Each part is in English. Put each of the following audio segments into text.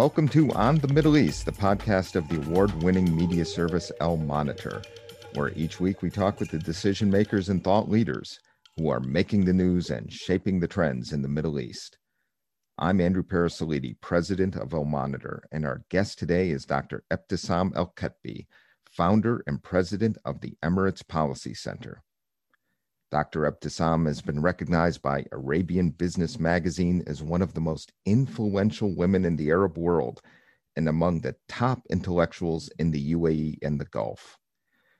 Welcome to On the Middle East, the podcast of the award winning media service Al Monitor, where each week we talk with the decision makers and thought leaders who are making the news and shaping the trends in the Middle East. I'm Andrew Parasiliti, president of Al Monitor, and our guest today is Dr. Ebtissam El Khatbi, founder and president of the Emirates Policy Center. Dr. Ebtissam has been recognized by Arabian Business Magazine as one of the most influential women in the Arab world and among the top intellectuals in the UAE and the Gulf.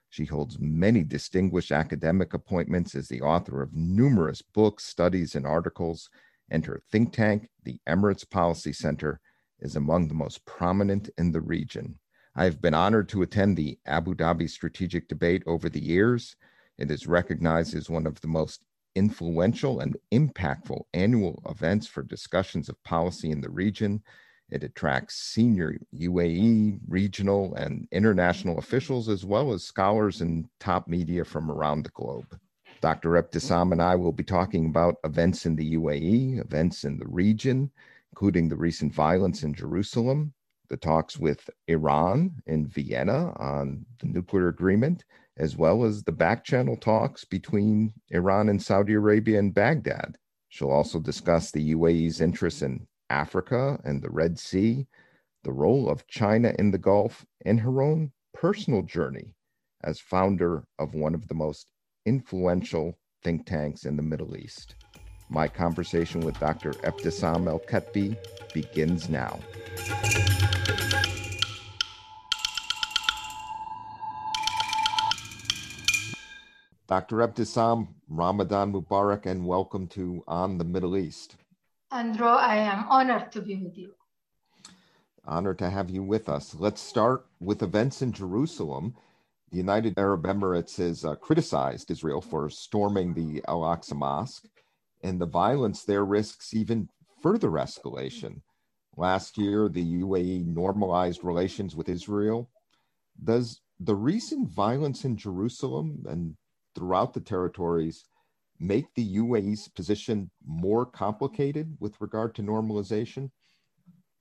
She holds many distinguished academic appointments as the author of numerous books, studies, and articles, and her think tank, the Emirates Policy Center, is among the most prominent in the region. I have been honored to attend the Abu Dhabi Strategic Debate over the years it is recognized as one of the most influential and impactful annual events for discussions of policy in the region. It attracts senior UAE, regional, and international officials, as well as scholars and top media from around the globe. Dr. Ebtissam and I will be talking about events in the UAE, events in the region, including the recent violence in Jerusalem, the talks with Iran in Vienna on the nuclear agreement, as well as the back channel talks between Iran and Saudi Arabia and Baghdad. She'll also discuss the UAE's interests in Africa and the Red Sea, the role of China in the Gulf, and her own personal journey as founder of one of the most influential think tanks in the Middle East. My conversation with Dr. Ebtissam El Khatbi begins now. Dr. Ebtissam, Ramadan Mubarak, and welcome to On the Middle East. Andrew, I am honored to be with you. Honored to have you with us. Let's start with events in Jerusalem. The United Arab Emirates has uh, criticized Israel for storming the Al Aqsa Mosque, and the violence there risks even further escalation. Last year, the UAE normalized relations with Israel. Does the recent violence in Jerusalem and throughout the territories make the UAE's position more complicated with regard to normalization?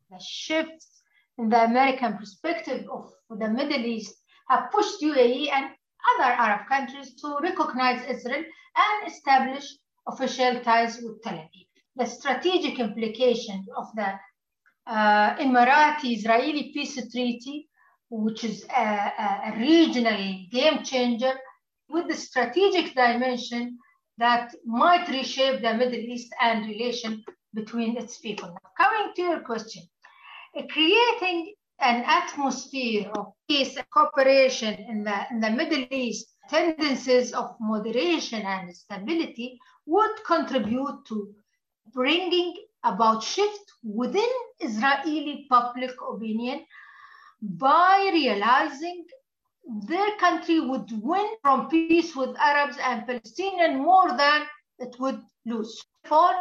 The shifts in the American perspective of the Middle East have pushed UAE and other Arab countries to recognize Israel and establish official ties with Tel Aviv. The strategic implications of the uh, Emirati-Israeli peace treaty, which is a, a regional game changer, with the strategic dimension that might reshape the Middle East and relation between its people. Now, coming to your question, uh, creating an atmosphere of peace and cooperation in the, in the Middle East, tendencies of moderation and stability would contribute to bringing about shift within Israeli public opinion by realizing their country would win from peace with Arabs and Palestinians more than it would lose. For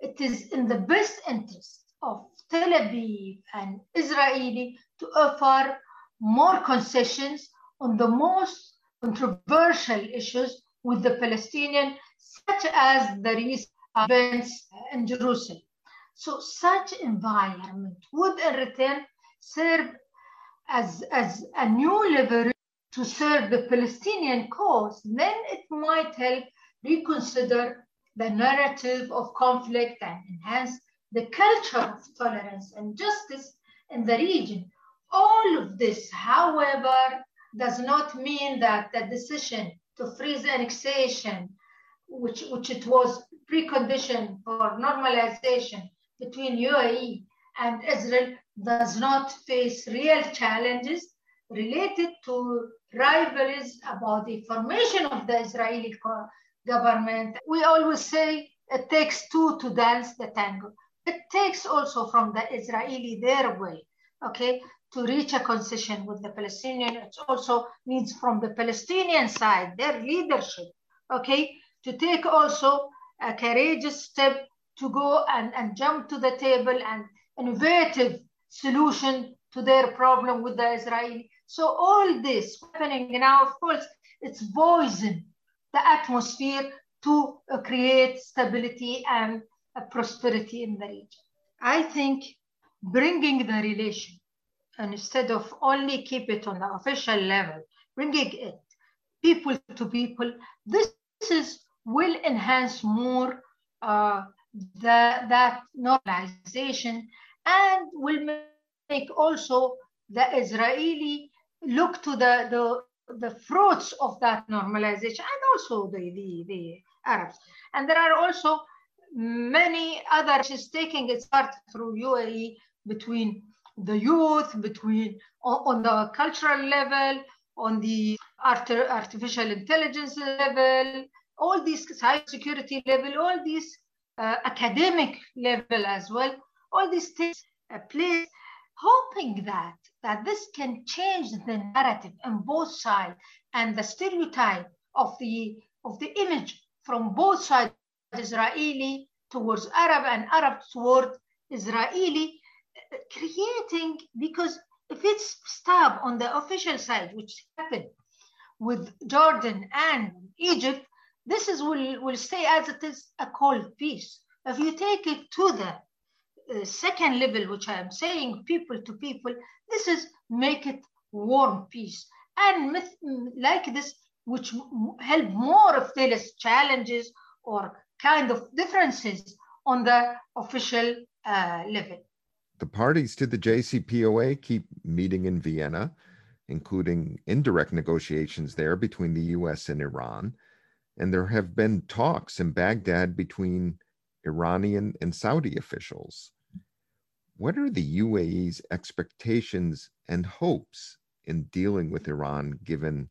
it is in the best interest of Tel Aviv and Israeli to offer more concessions on the most controversial issues with the Palestinian, such as the recent events in Jerusalem. So such environment would in return serve as, as a new leverage to serve the Palestinian cause, then it might help reconsider the narrative of conflict and enhance the culture of tolerance and justice in the region. All of this, however, does not mean that the decision to freeze annexation, which, which it was precondition for normalization between UAE and Israel, does not face real challenges related to rivalries about the formation of the Israeli government. We always say it takes two to dance the tango. It takes also from the Israeli their way, okay, to reach a concession with the Palestinian. It also needs from the Palestinian side, their leadership, okay, to take also a courageous step to go and, and jump to the table and innovative solution to their problem with the Israeli. So all this happening now, of course, it's poison the atmosphere to create stability and prosperity in the region. I think bringing the relation and instead of only keep it on the official level, bringing it people to people, this is will enhance more uh, the, that normalization and will make also the Israeli look to the, the, the fruits of that normalization and also the, the, the Arabs. And there are also many other is taking its part through UAE between the youth, between on, the cultural level, on the art, artificial intelligence level, all these cyber security level, all these uh, academic level as well, all these things uh, place, hoping that that this can change the narrative on both sides and the stereotype of the of the image from both sides, Israeli towards Arab and Arab toward Israeli, creating because if it's stop on the official side, which happened with Jordan and Egypt, this is will, will stay as it is a cold peace. If you take it to the uh, second level, which I am saying people to people, this is make it warm peace. And myth, like this, which help more of there is challenges or kind of differences on the official uh, level. The parties to the JCPOA keep meeting in Vienna, including indirect negotiations there between the US and Iran. And there have been talks in Baghdad between Iranian and Saudi officials. What are the UAE's expectations and hopes in dealing with Iran given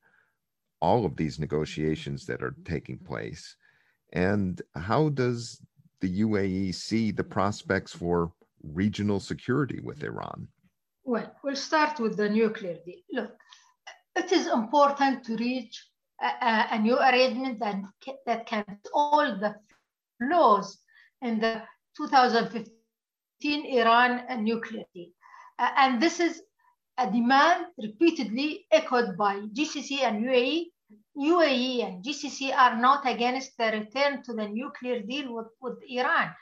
all of these negotiations that are taking place? And how does the UAE see the prospects for regional security with Iran? Well, we'll start with the nuclear deal. Look, it is important to reach a, a new arrangement that, that can all the flaws in the 2015 Iran nuclear deal. Uh, and this is a demand repeatedly echoed by GCC and UAE. UAE and GCC are not against the return to the nuclear deal with, with Iran.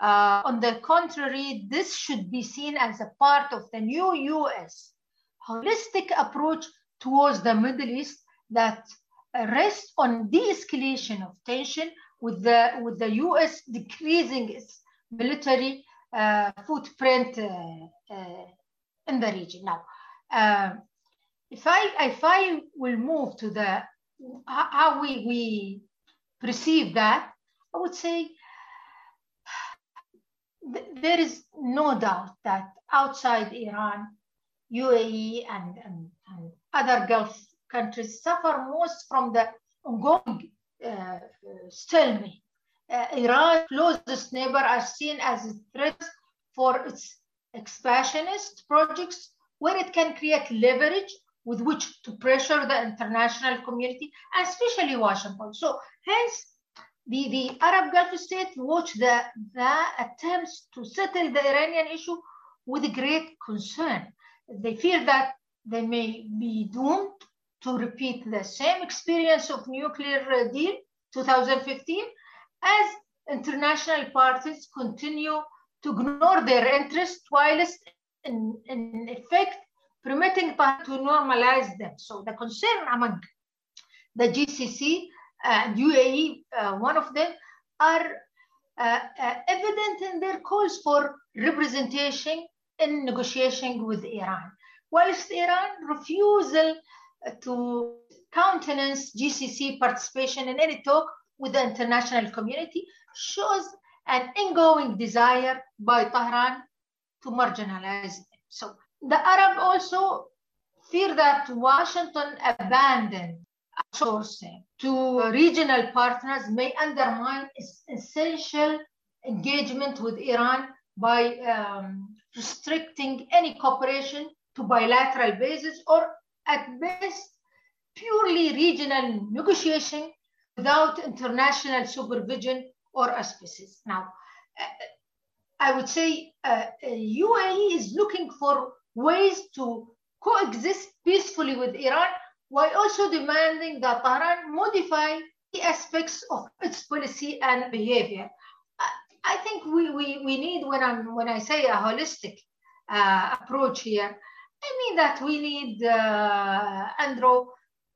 Uh, on the contrary, this should be seen as a part of the new US holistic approach towards the Middle East that rests on de-escalation of tension with the, with the US decreasing its military uh, footprint uh, uh, in the region. Now, uh, if I if I will move to the how we we perceive that, I would say there is no doubt that outside Iran, UAE and, and, and other Gulf countries suffer most from the ongoing uh, stalemate. Uh, Iran's closest neighbor are seen as a threat for its expansionist projects, where it can create leverage with which to pressure the international community, and especially Washington. So, hence, the, the Arab Gulf states watch the, the attempts to settle the Iranian issue with great concern. They fear that they may be doomed to repeat the same experience of nuclear deal 2015 as international parties continue to ignore their interests whilst in, in effect permitting to normalize them. So the concern among the GCC and UAE, uh, one of them, are uh, uh, evident in their calls for representation in negotiation with Iran. Whilst Iran refusal to countenance GCC participation in any talk with the international community shows an ongoing desire by Tehran to marginalize them. So the Arab also fear that Washington abandoned outsourcing to regional partners may undermine essential engagement with Iran by um, restricting any cooperation to bilateral basis or at best purely regional negotiation without international supervision or auspices. Now, uh, I would say uh, UAE is looking for ways to coexist peacefully with Iran while also demanding that Tehran modify the aspects of its policy and behavior. I think we, we, we need, when, I'm, when I say a holistic uh, approach here. I mean that we need, uh, Andrew,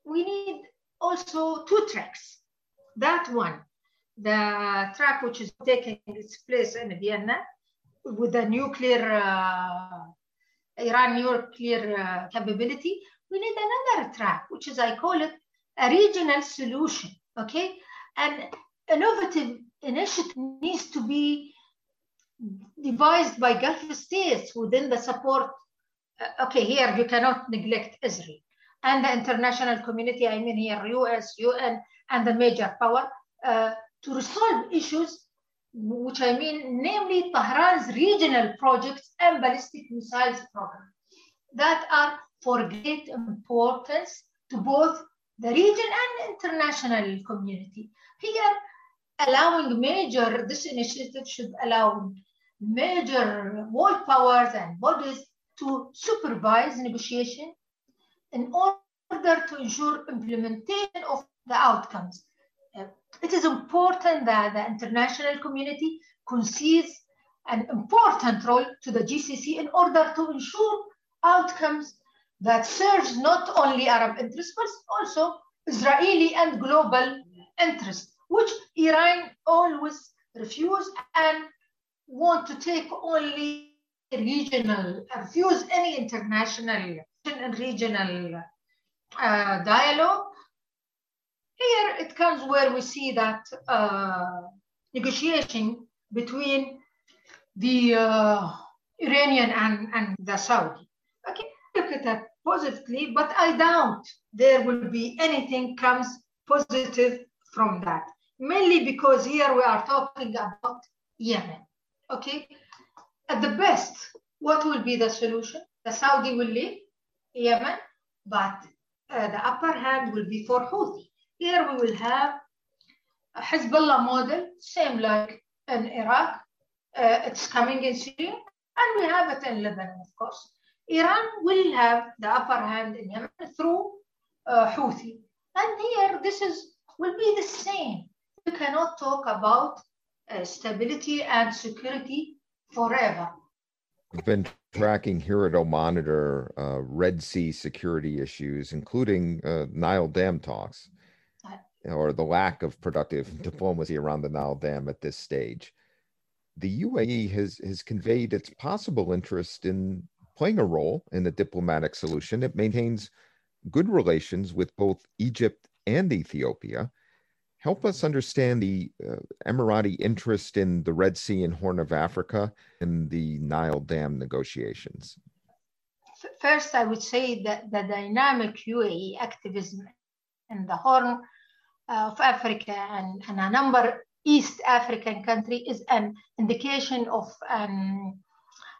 we need also two tracks. That one, the track which is taking its place in Vienna with the nuclear, uh, Iran nuclear uh, capability, we need another track, which is, I call it a regional solution, okay? And innovative initiative needs to be devised by Gulf states within the support. Uh, okay, here you cannot neglect Israel and the international community, I mean here US, UN, and the major power uh, to resolve issues, which I mean namely Tehran's regional projects and ballistic missiles program that are for great importance to both the region and international community. Here, allowing major, this initiative should allow major world powers and bodies to supervise negotiation in order to ensure implementation of the outcomes. Uh, it is important that the international community concedes an important role to the GCC in order to ensure outcomes that serves not only Arab interests, but also Israeli and global interests, which Iran always refuse and want to take only regional, refuse any international and regional uh, dialogue. Here it comes where we see that uh, negotiation between the uh, Iranian and, and the Saudi. Okay, look at that positively, but I doubt there will be anything comes positive from that. Mainly because here we are talking about Yemen. Okay, at the best, what will be the solution? The Saudi will leave Yemen, but uh, the upper hand will be for Houthi. Here we will have a Hezbollah model, same like in Iraq. Uh, it's coming in Syria, and we have it in Lebanon, of course. Iran will have the upper hand in Yemen through uh, Houthi. And here, this is will be the same. We cannot talk about uh, stability and security forever. We've been tracking here at Monitor uh, Red Sea security issues, including uh, Nile Dam talks, or the lack of productive diplomacy around the Nile Dam at this stage. The UAE has has conveyed its possible interest in playing a role in the diplomatic solution. It maintains good relations with both Egypt and Ethiopia. Help us understand the uh, Emirati interest in the Red Sea and Horn of Africa and the Nile Dam negotiations. First, I would say that the dynamic UAE activism in the Horn of Africa and, and a number East African country is an indication of um,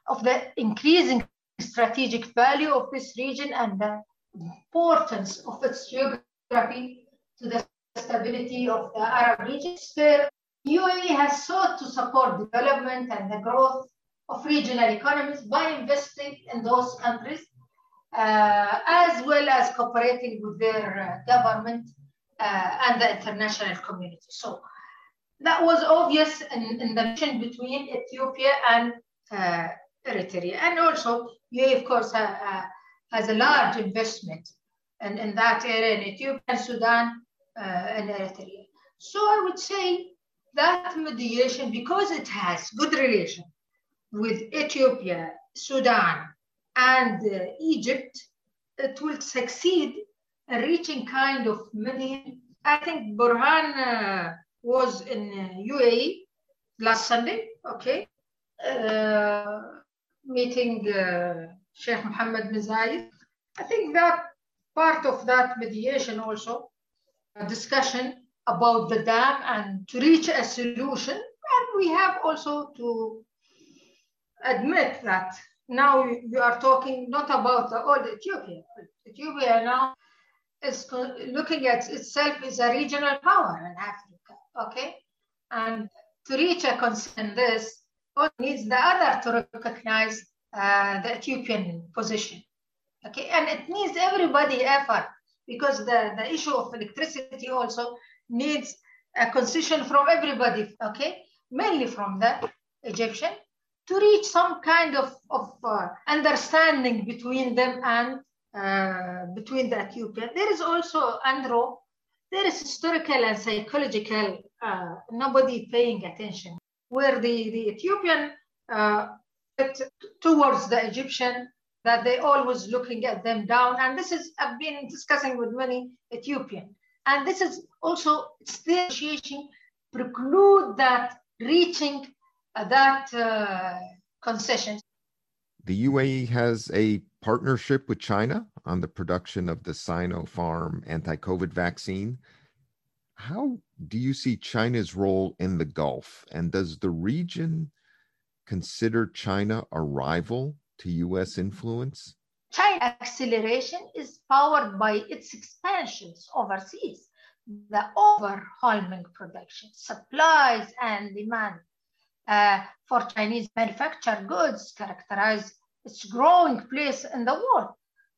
of the increasing strategic value of this region and the importance of its geography to the stability of the Arab region. The UAE has sought to support development and the growth of regional economies by investing in those countries, uh, as well as cooperating with their uh, government uh, and the international community. So that was obvious in, in the mission between Ethiopia and uh, Eritrea. And also, UAE, of course, has a large investment in, in that area in Ethiopia and Sudan uh, and Eritrea. So I would say that mediation, because it has good relation with Ethiopia, Sudan, and uh, Egypt, it will succeed in reaching kind of mediation. I think Burhan uh, was in UAE last Sunday, okay, uh, meeting uh, Sheikh Mohammed bin Zayed. I think that part of that mediation also, discussion about the dam and to reach a solution. And we have also to admit that now you are talking not about the old Ethiopia. Ethiopia now is looking at itself as a regional power in Africa, okay? And to reach a consensus, one needs the other to recognize uh, the Ethiopian position. Okay, and it needs everybody effort because the, the issue of electricity also needs a concession from everybody, okay, mainly from the Egyptian to reach some kind of, of uh, understanding between them and uh, between the Ethiopian. There is also, Andrew, there is historical and psychological, uh, nobody paying attention, where the, the Ethiopian uh, towards the Egyptian, that they always looking at them down. And this is, I've been discussing with many Ethiopian. And this is also, it's the negotiation preclude that reaching that uh, concession. The UAE has a partnership with China on the production of the Sinopharm anti COVID vaccine. How do you see China's role in the Gulf? And does the region consider China a rival to US influence? China acceleration is powered by its expansions overseas, the overwhelming production, supplies, and demand uh, for Chinese manufactured goods characterize its growing place in the world.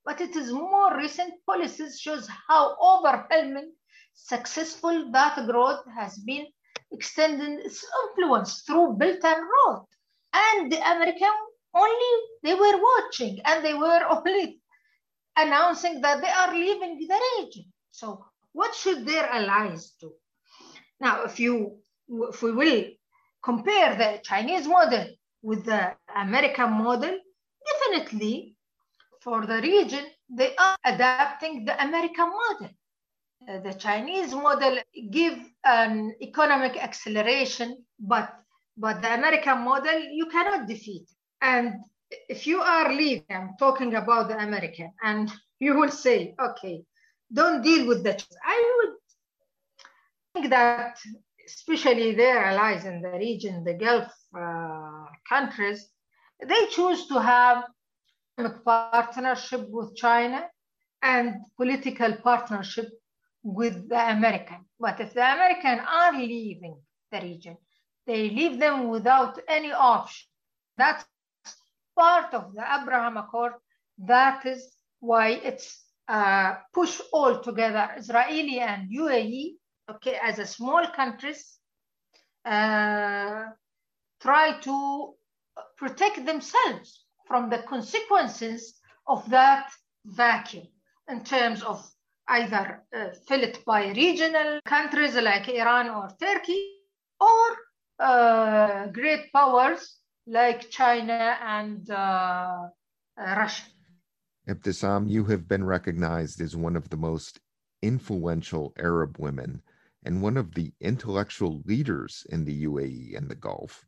But it is more recent policies shows how overwhelming successful that growth has been extending its influence through Belt and Road. And the American only they were watching and they were only announcing that they are leaving the region. So what should their allies do? Now, if you if we will compare the Chinese model with the American model, definitely for the region, they are adapting the American model. Uh, the Chinese model give an economic acceleration, but, but the American model, you cannot defeat. And if you are leaving, I'm talking about the American, and you will say, okay, don't deal with the, I would think that especially their allies in the region, the Gulf uh, countries, they choose to have a partnership with China and political partnership with the American. But if the American are leaving the region, they leave them without any option. That's part of the Abraham Accord. That is why it's uh, push all together, Israeli and UAE, okay, as a small countries, uh, try to protect themselves from the consequences of that vacuum in terms of either uh, filled by regional countries like Iran or Turkey or uh, great powers like China and uh, Russia. Ibtisam, you have been recognized as one of the most influential Arab women and one of the intellectual leaders in the UAE and the Gulf.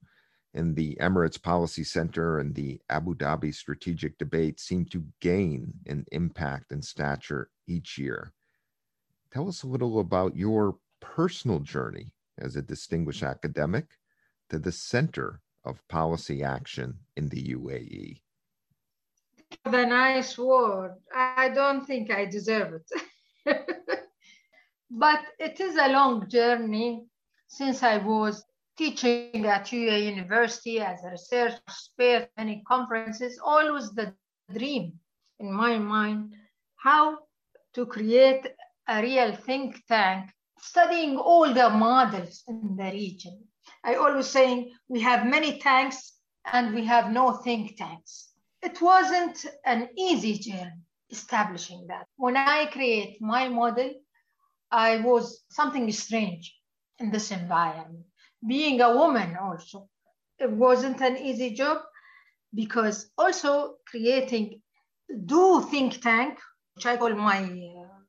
And the Emirates Policy Center and the Abu Dhabi Strategic Debate seem to gain in impact and stature each year. Tell us a little about your personal journey as a distinguished academic to the center of policy action in the UAE. The nice word. I don't think I deserve it. But it is a long journey since I was teaching at UA University as a researcher, spared many conferences, always the dream in my mind how to create a real think tank studying all the models in the region. I always saying we have many tanks and we have no think tanks. It wasn't an easy journey establishing that. When I create my model, I was something strange in this environment. Being a woman, also, it wasn't an easy job because also creating do think tank, which I call my uh,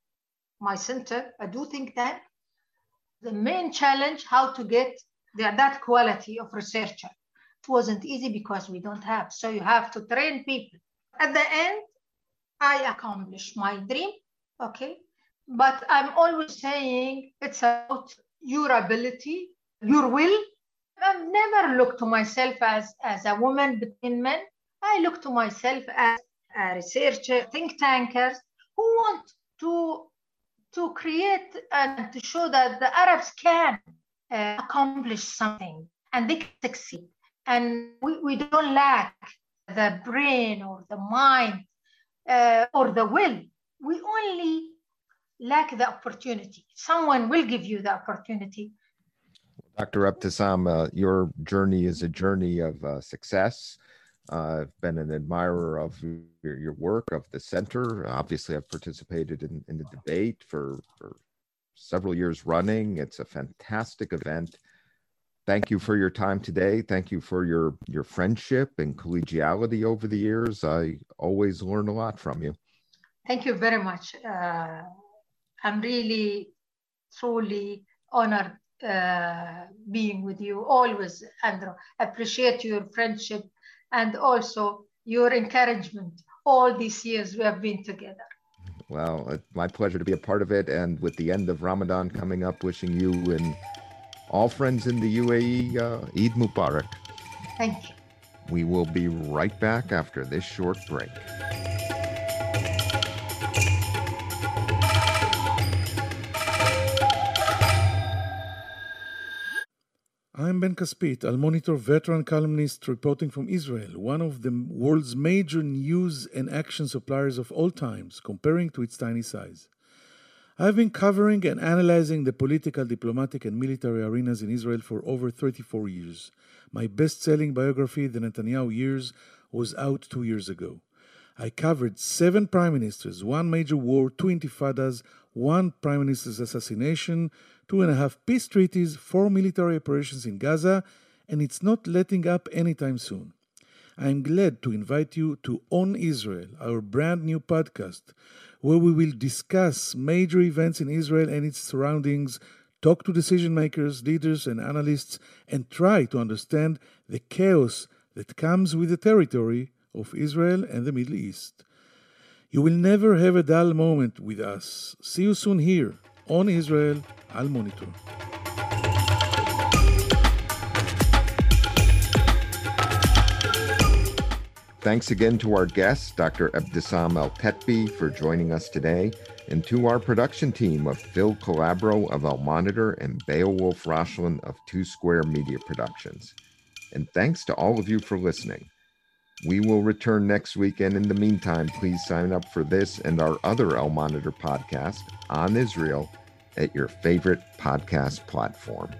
my center, a do think tank. The main challenge how to get the, that quality of researcher. It wasn't easy because we don't have. So you have to train people. At the end, I accomplished my dream. Okay, but I'm always saying it's about your ability, your will. I've never looked to myself as, as a woman between men. I look to myself as a researcher, think tankers who want to, to create and to show that the Arabs can uh, accomplish something and they can succeed. And we, we don't lack the brain or the mind uh, or the will. We only lack the opportunity. Someone will give you the opportunity. Dr. Ebtissam, uh, your journey is a journey of uh, success. Uh, I've been an admirer of your, your, work, of the center. Obviously, I've participated in, in the debate for, for several years running. It's a fantastic event. Thank you for your time today. Thank you for your, your friendship and collegiality over the years. I always learn a lot from you. Thank you very much. Uh, I'm really, truly honored uh, being with you always, Andrew. Appreciate your friendship and also your encouragement all these years we have been together. Well, it's my pleasure to be a part of it. And with the end of Ramadan coming up, wishing you and all friends in the UAE uh, Eid Mubarak. Thank you. We will be right back after this short break. I'm Ben Caspit, Al Monitor veteran columnist reporting from Israel, one of the world's major news and action suppliers of all times, comparing to its tiny size. I've been covering and analyzing the political, diplomatic, and military arenas in Israel for over 34 years. My best selling biography, The Netanyahu Years, was out two years ago. I covered seven prime ministers, one major war, two intifadas, one prime minister's assassination, two and a half peace treaties, four military operations in Gaza, and it's not letting up anytime soon. I'm glad to invite you to On Israel, our brand new podcast, where we will discuss major events in Israel and its surroundings, talk to decision makers, leaders, and analysts, and try to understand the chaos that comes with the territory of Israel and the Middle East. You will never have a dull moment with us. See you soon here on Israel Al Monitor. Thanks again to our guest, Dr. Ebtissam El Khatbi, for joining us today, and to our production team of Phil Calabro of Al Monitor and Beowulf Roshland of Two Square Media Productions. And thanks to all of you for listening. We will return next week, and in the meantime, please sign up for this and our other Al Monitor podcast on Israel at your favorite podcast platform.